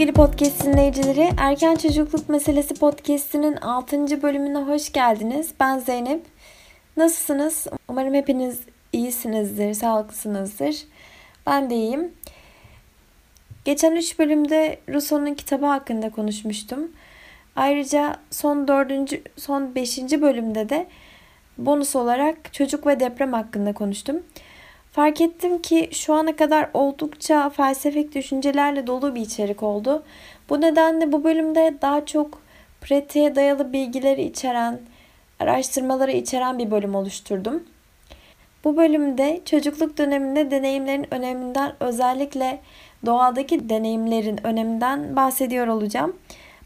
Sevgili podcast dinleyicileri. Erken Çocukluk Meselesi podcastinin 6. bölümüne hoş geldiniz. Ben Zeynep. Nasılsınız? Umarım hepiniz iyisinizdir, sağlıklısınızdır. Ben de iyiyim. Geçen 3 bölümde Rousseau'nun kitabı hakkında konuşmuştum. Ayrıca son 4. son 5. bölümde de bonus olarak çocuk ve deprem hakkında konuştum. Fark ettim ki şu ana kadar oldukça felsefik düşüncelerle dolu bir içerik oldu. Bu nedenle bu bölümde daha çok pratiğe dayalı bilgileri içeren, araştırmaları içeren bir bölüm oluşturdum. Bu bölümde çocukluk döneminde deneyimlerin öneminden özellikle doğadaki deneyimlerin öneminden bahsediyor olacağım.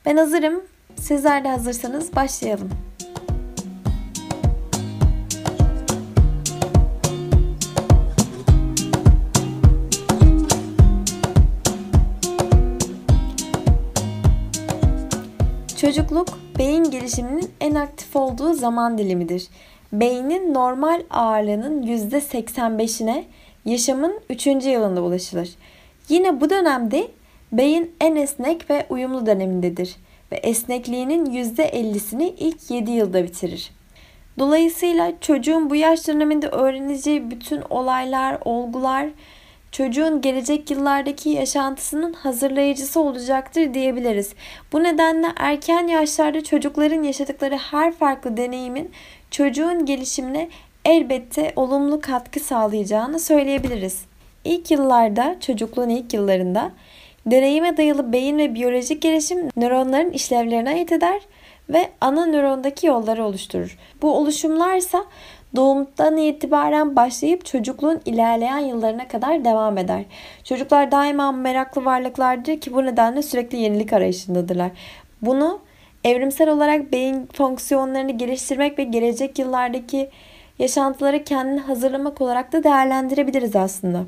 Ben hazırım. Sizler de hazırsanız başlayalım. Çocukluk beyin gelişiminin en aktif olduğu zaman dilimidir. Beynin normal ağırlığının %85'ine yaşamın 3. yılında ulaşılır. Yine bu dönemde beyin en esnek ve uyumlu dönemindedir ve esnekliğinin %50'sini ilk 7 yılda bitirir. Dolayısıyla çocuğun bu yaş döneminde öğreneceği bütün olaylar, olgular çocuğun gelecek yıllardaki yaşantısının hazırlayıcısı olacaktır diyebiliriz. Bu nedenle erken yaşlarda çocukların yaşadıkları her farklı deneyimin çocuğun gelişimine elbette olumlu katkı sağlayacağını söyleyebiliriz. İlk yıllarda, çocukluğun ilk yıllarında deneyime dayalı beyin ve biyolojik gelişim nöronların işlevlerine ait eder ve ana nörondaki yolları oluşturur. Bu oluşumlarsa doğumdan itibaren başlayıp çocukluğun ilerleyen yıllarına kadar devam eder. Çocuklar daima meraklı varlıklardır ki bu nedenle sürekli yenilik arayışındadırlar. Bunu evrimsel olarak beyin fonksiyonlarını geliştirmek ve gelecek yıllardaki yaşantıları kendini hazırlamak olarak da değerlendirebiliriz aslında.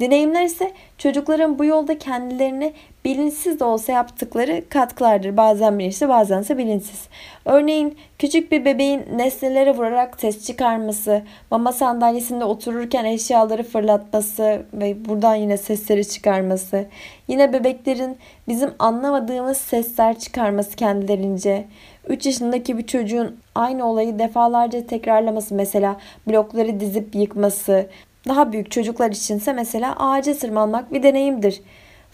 Deneyimler ise çocukların bu yolda kendilerini bilinçsiz de olsa yaptıkları katkılardır. Bazen bilinçli bazen ise bilinçsiz. Örneğin küçük bir bebeğin nesnelere vurarak ses çıkarması, mama sandalyesinde otururken eşyaları fırlatması ve buradan yine sesleri çıkarması. Yine bebeklerin bizim anlamadığımız sesler çıkarması kendilerince. 3 yaşındaki bir çocuğun aynı olayı defalarca tekrarlaması mesela blokları dizip yıkması. Daha büyük çocuklar içinse mesela ağaca tırmanmak bir deneyimdir.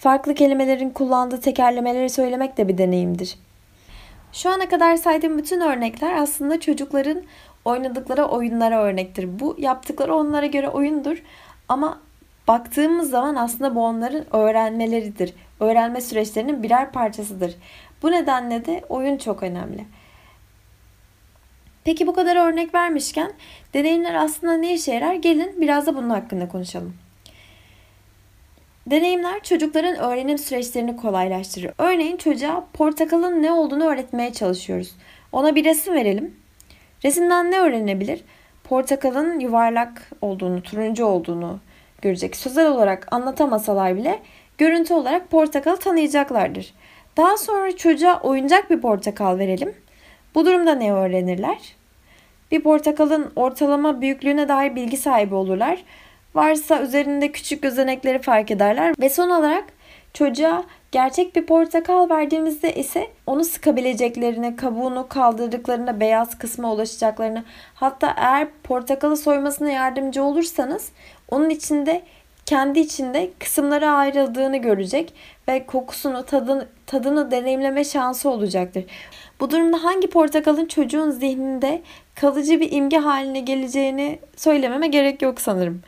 Farklı kelimelerin kullandığı tekerlemeleri söylemek de bir deneyimdir. Şu ana kadar saydığım bütün örnekler aslında çocukların oynadıkları oyunlara örnektir. Bu yaptıkları onlara göre oyundur ama baktığımız zaman aslında bu onların öğrenmeleridir. Öğrenme süreçlerinin birer parçasıdır. Bu nedenle de oyun çok önemli. Peki bu kadar örnek vermişken deneyimler aslında ne işe yarar? Gelin biraz da bunun hakkında konuşalım. Deneyimler çocukların öğrenim süreçlerini kolaylaştırır. Örneğin çocuğa portakalın ne olduğunu öğretmeye çalışıyoruz. Ona bir resim verelim. Resimden ne öğrenebilir? Portakalın yuvarlak olduğunu, turuncu olduğunu görecek. Sözel olarak anlatamasalar bile görüntü olarak portakalı tanıyacaklardır. Daha sonra çocuğa oyuncak bir portakal verelim. Bu durumda ne öğrenirler? Bir portakalın ortalama büyüklüğüne dair bilgi sahibi olurlar. Varsa üzerinde küçük gözenekleri fark ederler ve son olarak çocuğa gerçek bir portakal verdiğimizde ise onu sıkabileceklerini, kabuğunu kaldırdıklarında beyaz kısma ulaşacaklarını hatta eğer portakalı soymasına yardımcı olursanız onun içinde kendi içinde kısımlara ayrıldığını görecek ve kokusunu, tadını, tadını deneyimleme şansı olacaktır. Bu durumda hangi portakalın çocuğun zihninde kalıcı bir imge haline geleceğini söylememe gerek yok sanırım.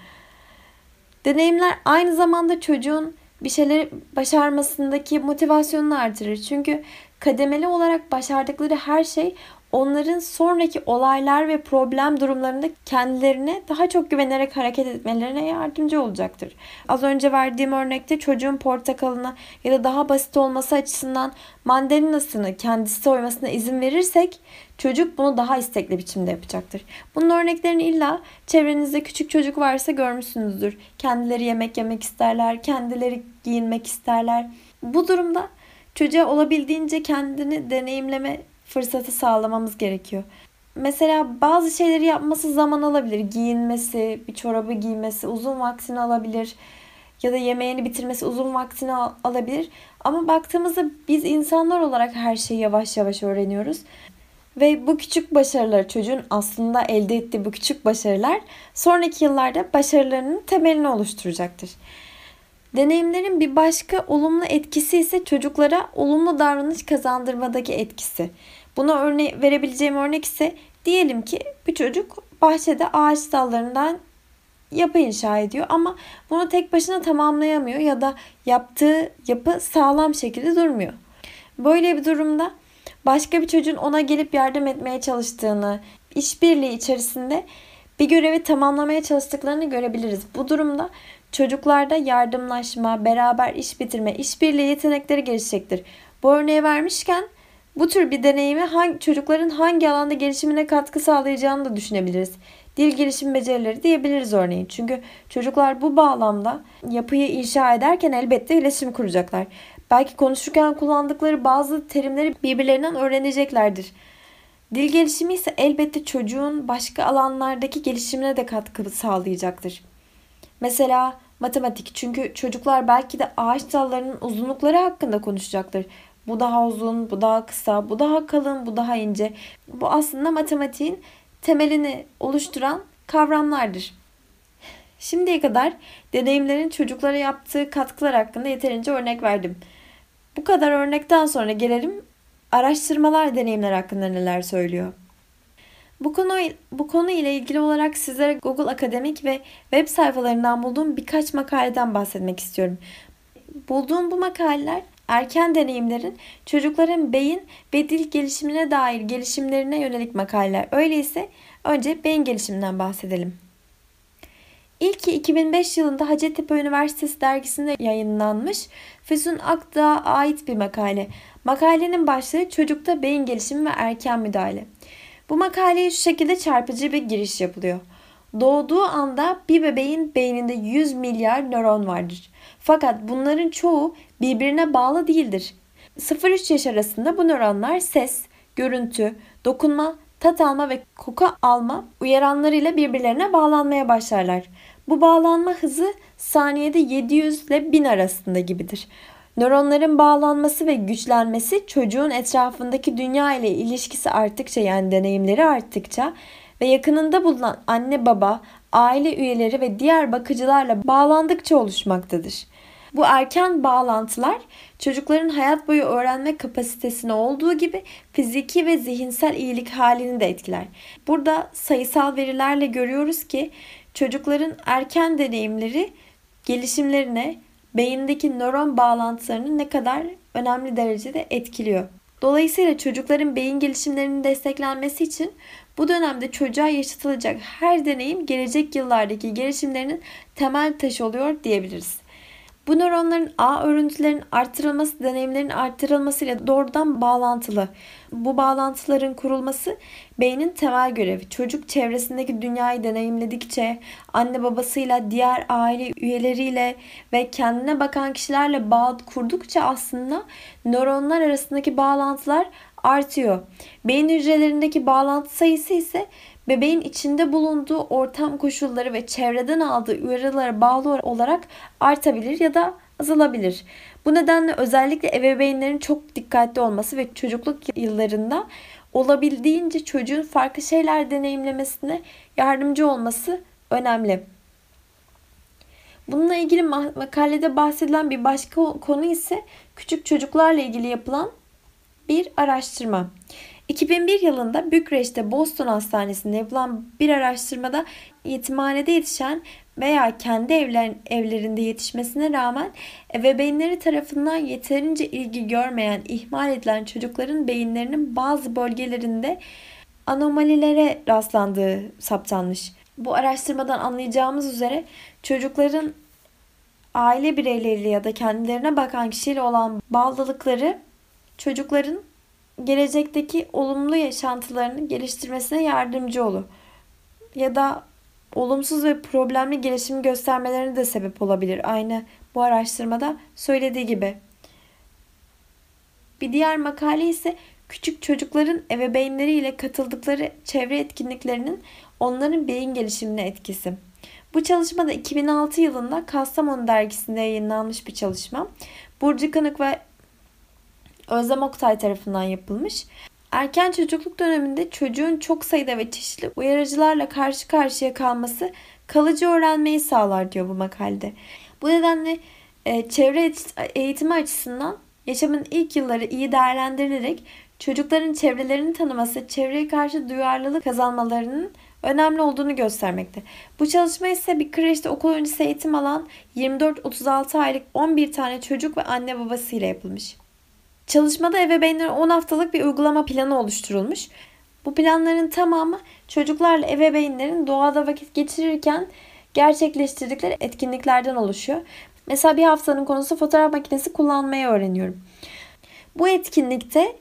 Deneyimler aynı zamanda çocuğun bir şeyleri başarmasındaki motivasyonunu artırır. Çünkü kademeli olarak başardıkları her şey onların sonraki olaylar ve problem durumlarında kendilerine daha çok güvenerek hareket etmelerine yardımcı olacaktır. Az önce verdiğim örnekte çocuğun portakalına ya da daha basit olması açısından mandalinasını kendisi soymasına izin verirsek çocuk bunu daha istekli biçimde yapacaktır. Bunun örneklerini illa çevrenizde küçük çocuk varsa görmüşsünüzdür. Kendileri yemek yemek isterler, kendileri giyinmek isterler. Bu durumda çocuğa olabildiğince kendini deneyimleme fırsatı sağlamamız gerekiyor. Mesela bazı şeyleri yapması zaman alabilir. Giyinmesi, bir çorabı giymesi uzun vaktini alabilir. ya da yemeğini bitirmesi uzun vaktini alabilir. Ama baktığımızda biz insanlar olarak her şeyi yavaş yavaş öğreniyoruz. Ve bu küçük başarılar çocuğun aslında elde ettiği bu küçük başarılar sonraki yıllarda başarılarının temelini oluşturacaktır. Deneyimlerin bir başka olumlu etkisi ise çocuklara olumlu davranış kazandırmadaki etkisi. Buna örne verebileceğim örnek ise diyelim ki bir çocuk bahçede ağaç dallarından yapı inşa ediyor ama bunu tek başına tamamlayamıyor ya da yaptığı yapı sağlam şekilde durmuyor. Böyle bir durumda başka bir çocuğun ona gelip yardım etmeye çalıştığını, işbirliği içerisinde bir görevi tamamlamaya çalıştıklarını görebiliriz. Bu durumda çocuklarda yardımlaşma, beraber iş bitirme, işbirliği yetenekleri gelişecektir. Bu örneği vermişken bu tür bir deneyimi hangi, çocukların hangi alanda gelişimine katkı sağlayacağını da düşünebiliriz. Dil gelişim becerileri diyebiliriz örneğin. Çünkü çocuklar bu bağlamda yapıyı inşa ederken elbette iletişim kuracaklar. Belki konuşurken kullandıkları bazı terimleri birbirlerinden öğreneceklerdir. Dil gelişimi ise elbette çocuğun başka alanlardaki gelişimine de katkı sağlayacaktır. Mesela matematik çünkü çocuklar belki de ağaç dallarının uzunlukları hakkında konuşacaktır. Bu daha uzun, bu daha kısa, bu daha kalın, bu daha ince. Bu aslında matematiğin temelini oluşturan kavramlardır. Şimdiye kadar deneyimlerin çocuklara yaptığı katkılar hakkında yeterince örnek verdim. Bu kadar örnekten sonra gelelim araştırmalar deneyimler hakkında neler söylüyor. Bu konu bu konu ile ilgili olarak sizlere Google Akademik ve web sayfalarından bulduğum birkaç makaleden bahsetmek istiyorum. Bulduğum bu makaleler erken deneyimlerin çocukların beyin ve dil gelişimine dair gelişimlerine yönelik makaleler. Öyleyse önce beyin gelişiminden bahsedelim. İlki 2005 yılında Hacettepe Üniversitesi dergisinde yayınlanmış Füsun Akdağ'a ait bir makale. Makalenin başlığı çocukta beyin gelişimi ve erken müdahale. Bu makaleye şu şekilde çarpıcı bir giriş yapılıyor. Doğduğu anda bir bebeğin beyninde 100 milyar nöron vardır. Fakat bunların çoğu birbirine bağlı değildir. 0-3 yaş arasında bu nöronlar ses, görüntü, dokunma, tat alma ve koku alma uyaranlarıyla birbirlerine bağlanmaya başlarlar. Bu bağlanma hızı saniyede 700 ile 1000 arasında gibidir. Nöronların bağlanması ve güçlenmesi çocuğun etrafındaki dünya ile ilişkisi arttıkça yani deneyimleri arttıkça ve yakınında bulunan anne baba, aile üyeleri ve diğer bakıcılarla bağlandıkça oluşmaktadır. Bu erken bağlantılar çocukların hayat boyu öğrenme kapasitesine olduğu gibi fiziki ve zihinsel iyilik halini de etkiler. Burada sayısal verilerle görüyoruz ki çocukların erken deneyimleri gelişimlerine beyindeki nöron bağlantılarını ne kadar önemli derecede etkiliyor. Dolayısıyla çocukların beyin gelişimlerinin desteklenmesi için bu dönemde çocuğa yaşatılacak her deneyim gelecek yıllardaki gelişimlerinin temel taşı oluyor diyebiliriz. Bu nöronların ağ örüntülerinin artırılması, deneyimlerin artırılmasıyla doğrudan bağlantılı. Bu bağlantıların kurulması beynin temel görevi. Çocuk çevresindeki dünyayı deneyimledikçe, anne babasıyla, diğer aile üyeleriyle ve kendine bakan kişilerle bağ kurdukça aslında nöronlar arasındaki bağlantılar artıyor. Beyin hücrelerindeki bağlantı sayısı ise bebeğin içinde bulunduğu ortam koşulları ve çevreden aldığı uyarılara bağlı olarak artabilir ya da azalabilir. Bu nedenle özellikle ebeveynlerin çok dikkatli olması ve çocukluk yıllarında olabildiğince çocuğun farklı şeyler deneyimlemesine yardımcı olması önemli. Bununla ilgili makalede bahsedilen bir başka konu ise küçük çocuklarla ilgili yapılan bir araştırma. 2001 yılında Bükreş'te Boston Hastanesi'nde yapılan bir araştırmada yetimhanede yetişen veya kendi evler, evlerinde yetişmesine rağmen ebeveynleri tarafından yeterince ilgi görmeyen, ihmal edilen çocukların beyinlerinin bazı bölgelerinde anomalilere rastlandığı saptanmış. Bu araştırmadan anlayacağımız üzere çocukların aile bireyleriyle ya da kendilerine bakan kişiyle olan bağlılıkları çocukların gelecekteki olumlu yaşantılarını geliştirmesine yardımcı olur. Ya da olumsuz ve problemli gelişim göstermelerine de sebep olabilir. Aynı bu araştırmada söylediği gibi. Bir diğer makale ise küçük çocukların ebeveynleriyle katıldıkları çevre etkinliklerinin onların beyin gelişimine etkisi. Bu çalışma da 2006 yılında Kastamonu dergisinde yayınlanmış bir çalışma. Burcu Kanık ve Özlem Oktay tarafından yapılmış. Erken çocukluk döneminde çocuğun çok sayıda ve çeşitli uyarıcılarla karşı karşıya kalması kalıcı öğrenmeyi sağlar diyor bu makalede. Bu nedenle e, çevre eğitimi açısından yaşamın ilk yılları iyi değerlendirilerek çocukların çevrelerini tanıması, çevreye karşı duyarlılık kazanmalarının önemli olduğunu göstermekte. Bu çalışma ise bir kreşte okul öncesi eğitim alan 24-36 aylık 11 tane çocuk ve anne babasıyla yapılmış. Çalışmada ebeveynlere 10 haftalık bir uygulama planı oluşturulmuş. Bu planların tamamı çocuklarla ebeveynlerin doğada vakit geçirirken gerçekleştirdikleri etkinliklerden oluşuyor. Mesela bir haftanın konusu fotoğraf makinesi kullanmayı öğreniyorum. Bu etkinlikte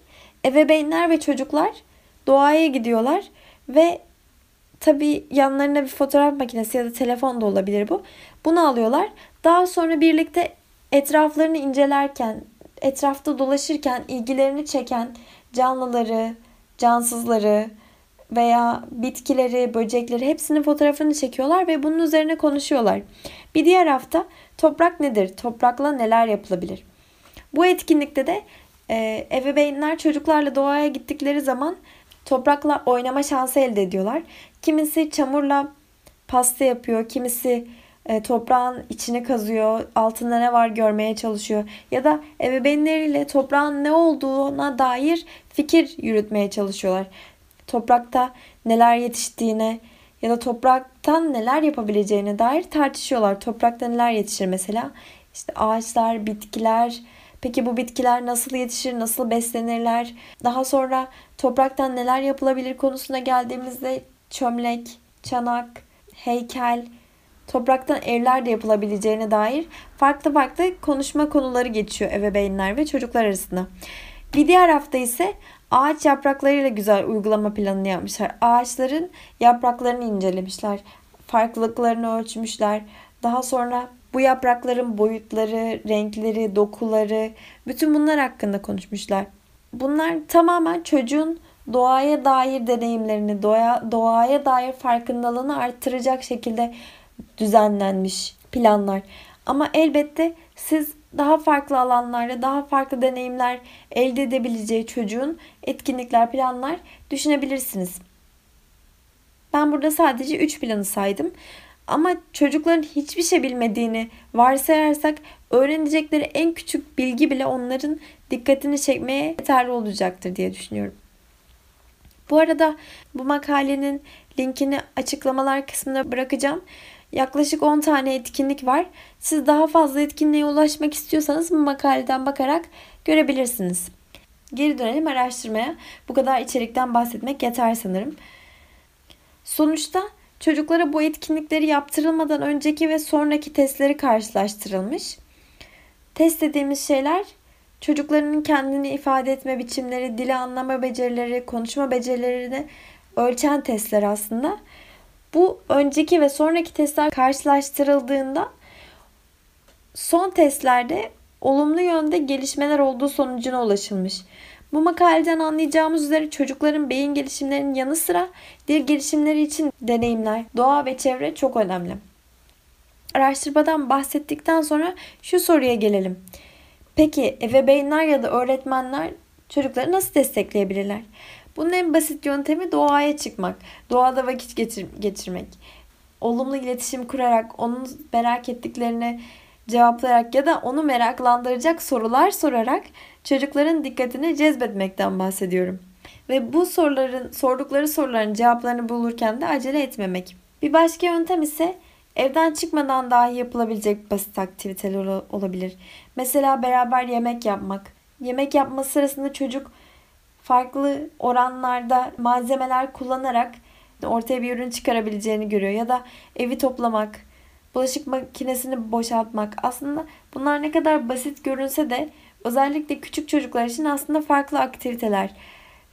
ebeveynler ve çocuklar doğaya gidiyorlar ve tabi yanlarına bir fotoğraf makinesi ya da telefon da olabilir bu. Bunu alıyorlar. Daha sonra birlikte etraflarını incelerken, etrafta dolaşırken ilgilerini çeken canlıları, cansızları veya bitkileri, böcekleri hepsinin fotoğrafını çekiyorlar ve bunun üzerine konuşuyorlar. Bir diğer hafta toprak nedir? Toprakla neler yapılabilir? Bu etkinlikte de e, ebeveynler çocuklarla doğaya gittikleri zaman toprakla oynama şansı elde ediyorlar. Kimisi çamurla pasta yapıyor, kimisi e, toprağın içine kazıyor, altında ne var görmeye çalışıyor. Ya da ebeveynleriyle toprağın ne olduğuna dair fikir yürütmeye çalışıyorlar. Toprakta neler yetiştiğine ya da topraktan neler yapabileceğine dair tartışıyorlar. Toprakta neler yetişir mesela? İşte ağaçlar, bitkiler, Peki bu bitkiler nasıl yetişir, nasıl beslenirler? Daha sonra topraktan neler yapılabilir konusuna geldiğimizde çömlek, çanak, heykel, topraktan evler de yapılabileceğine dair farklı farklı konuşma konuları geçiyor ebeveynler ve çocuklar arasında. Bir diğer hafta ise ağaç yapraklarıyla güzel uygulama planını yapmışlar. Ağaçların yapraklarını incelemişler. Farklılıklarını ölçmüşler. Daha sonra bu yaprakların boyutları, renkleri, dokuları, bütün bunlar hakkında konuşmuşlar. Bunlar tamamen çocuğun doğaya dair deneyimlerini, doğa, doğaya dair farkındalığını arttıracak şekilde düzenlenmiş planlar. Ama elbette siz daha farklı alanlarda daha farklı deneyimler elde edebileceği çocuğun etkinlikler, planlar düşünebilirsiniz. Ben burada sadece 3 planı saydım. Ama çocukların hiçbir şey bilmediğini varsayarsak öğrenecekleri en küçük bilgi bile onların dikkatini çekmeye yeterli olacaktır diye düşünüyorum. Bu arada bu makalenin linkini açıklamalar kısmına bırakacağım. Yaklaşık 10 tane etkinlik var. Siz daha fazla etkinliğe ulaşmak istiyorsanız bu makaleden bakarak görebilirsiniz. Geri dönelim araştırmaya. Bu kadar içerikten bahsetmek yeter sanırım. Sonuçta Çocuklara bu etkinlikleri yaptırılmadan önceki ve sonraki testleri karşılaştırılmış. Test dediğimiz şeyler çocukların kendini ifade etme biçimleri, dili anlama becerileri, konuşma becerilerini ölçen testler aslında. Bu önceki ve sonraki testler karşılaştırıldığında son testlerde olumlu yönde gelişmeler olduğu sonucuna ulaşılmış. Bu makaleden anlayacağımız üzere çocukların beyin gelişimlerinin yanı sıra dil gelişimleri için deneyimler, doğa ve çevre çok önemli. Araştırmadan bahsettikten sonra şu soruya gelelim. Peki ebeveynler ya da öğretmenler çocukları nasıl destekleyebilirler? Bunun en basit yöntemi doğaya çıkmak, doğada vakit geçir geçirmek. Olumlu iletişim kurarak, onun merak ettiklerini cevaplayarak ya da onu meraklandıracak sorular sorarak çocukların dikkatini cezbetmekten bahsediyorum. Ve bu soruların sordukları soruların cevaplarını bulurken de acele etmemek. Bir başka yöntem ise evden çıkmadan dahi yapılabilecek basit aktiviteler olabilir. Mesela beraber yemek yapmak. Yemek yapma sırasında çocuk farklı oranlarda malzemeler kullanarak ortaya bir ürün çıkarabileceğini görüyor ya da evi toplamak, bulaşık makinesini boşaltmak. Aslında bunlar ne kadar basit görünse de özellikle küçük çocuklar için aslında farklı aktiviteler.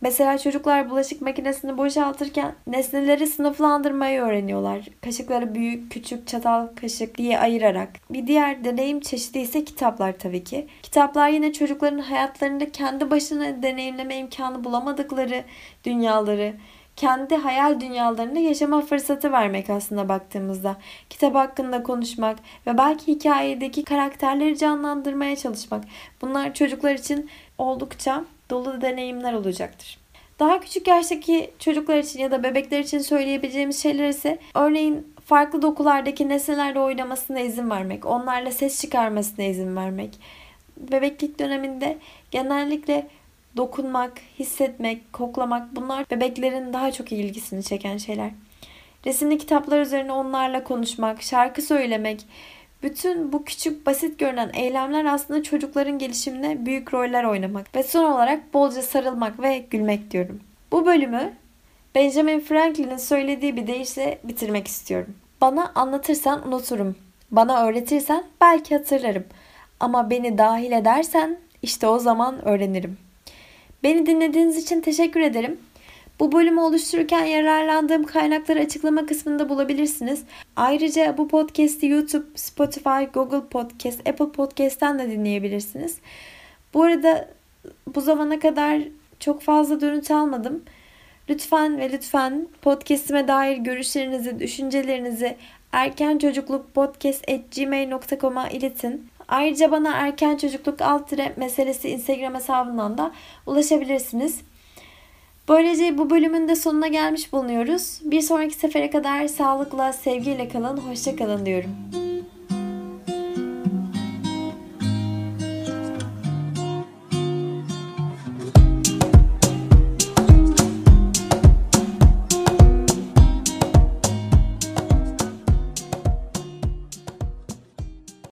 Mesela çocuklar bulaşık makinesini boşaltırken nesneleri sınıflandırmayı öğreniyorlar. Kaşıkları büyük, küçük, çatal, kaşık diye ayırarak. Bir diğer deneyim çeşidi ise kitaplar tabii ki. Kitaplar yine çocukların hayatlarında kendi başına deneyimleme imkanı bulamadıkları dünyaları, kendi hayal dünyalarında yaşama fırsatı vermek aslında baktığımızda. Kitap hakkında konuşmak ve belki hikayedeki karakterleri canlandırmaya çalışmak. Bunlar çocuklar için oldukça dolu deneyimler olacaktır. Daha küçük yaştaki çocuklar için ya da bebekler için söyleyebileceğimiz şeyler ise örneğin farklı dokulardaki nesnelerle oynamasına izin vermek, onlarla ses çıkarmasına izin vermek. Bebeklik döneminde genellikle dokunmak, hissetmek, koklamak bunlar bebeklerin daha çok ilgisini çeken şeyler. Resimli kitaplar üzerine onlarla konuşmak, şarkı söylemek, bütün bu küçük basit görünen eylemler aslında çocukların gelişimine büyük roller oynamak ve son olarak bolca sarılmak ve gülmek diyorum. Bu bölümü Benjamin Franklin'in söylediği bir deyişle bitirmek istiyorum. Bana anlatırsan unuturum. Bana öğretirsen belki hatırlarım. Ama beni dahil edersen işte o zaman öğrenirim. Beni dinlediğiniz için teşekkür ederim. Bu bölümü oluştururken yararlandığım kaynakları açıklama kısmında bulabilirsiniz. Ayrıca bu podcast'i YouTube, Spotify, Google Podcast, Apple Podcast'ten de dinleyebilirsiniz. Bu arada bu zamana kadar çok fazla dönüt almadım. Lütfen ve lütfen podcast'ime dair görüşlerinizi, düşüncelerinizi erken çocukluk podcast@gmail.com'a iletin. Ayrıca bana erken çocukluk alt meselesi Instagram hesabından da ulaşabilirsiniz. Böylece bu bölümün de sonuna gelmiş bulunuyoruz. Bir sonraki sefere kadar sağlıkla, sevgiyle kalın, hoşça kalın diyorum.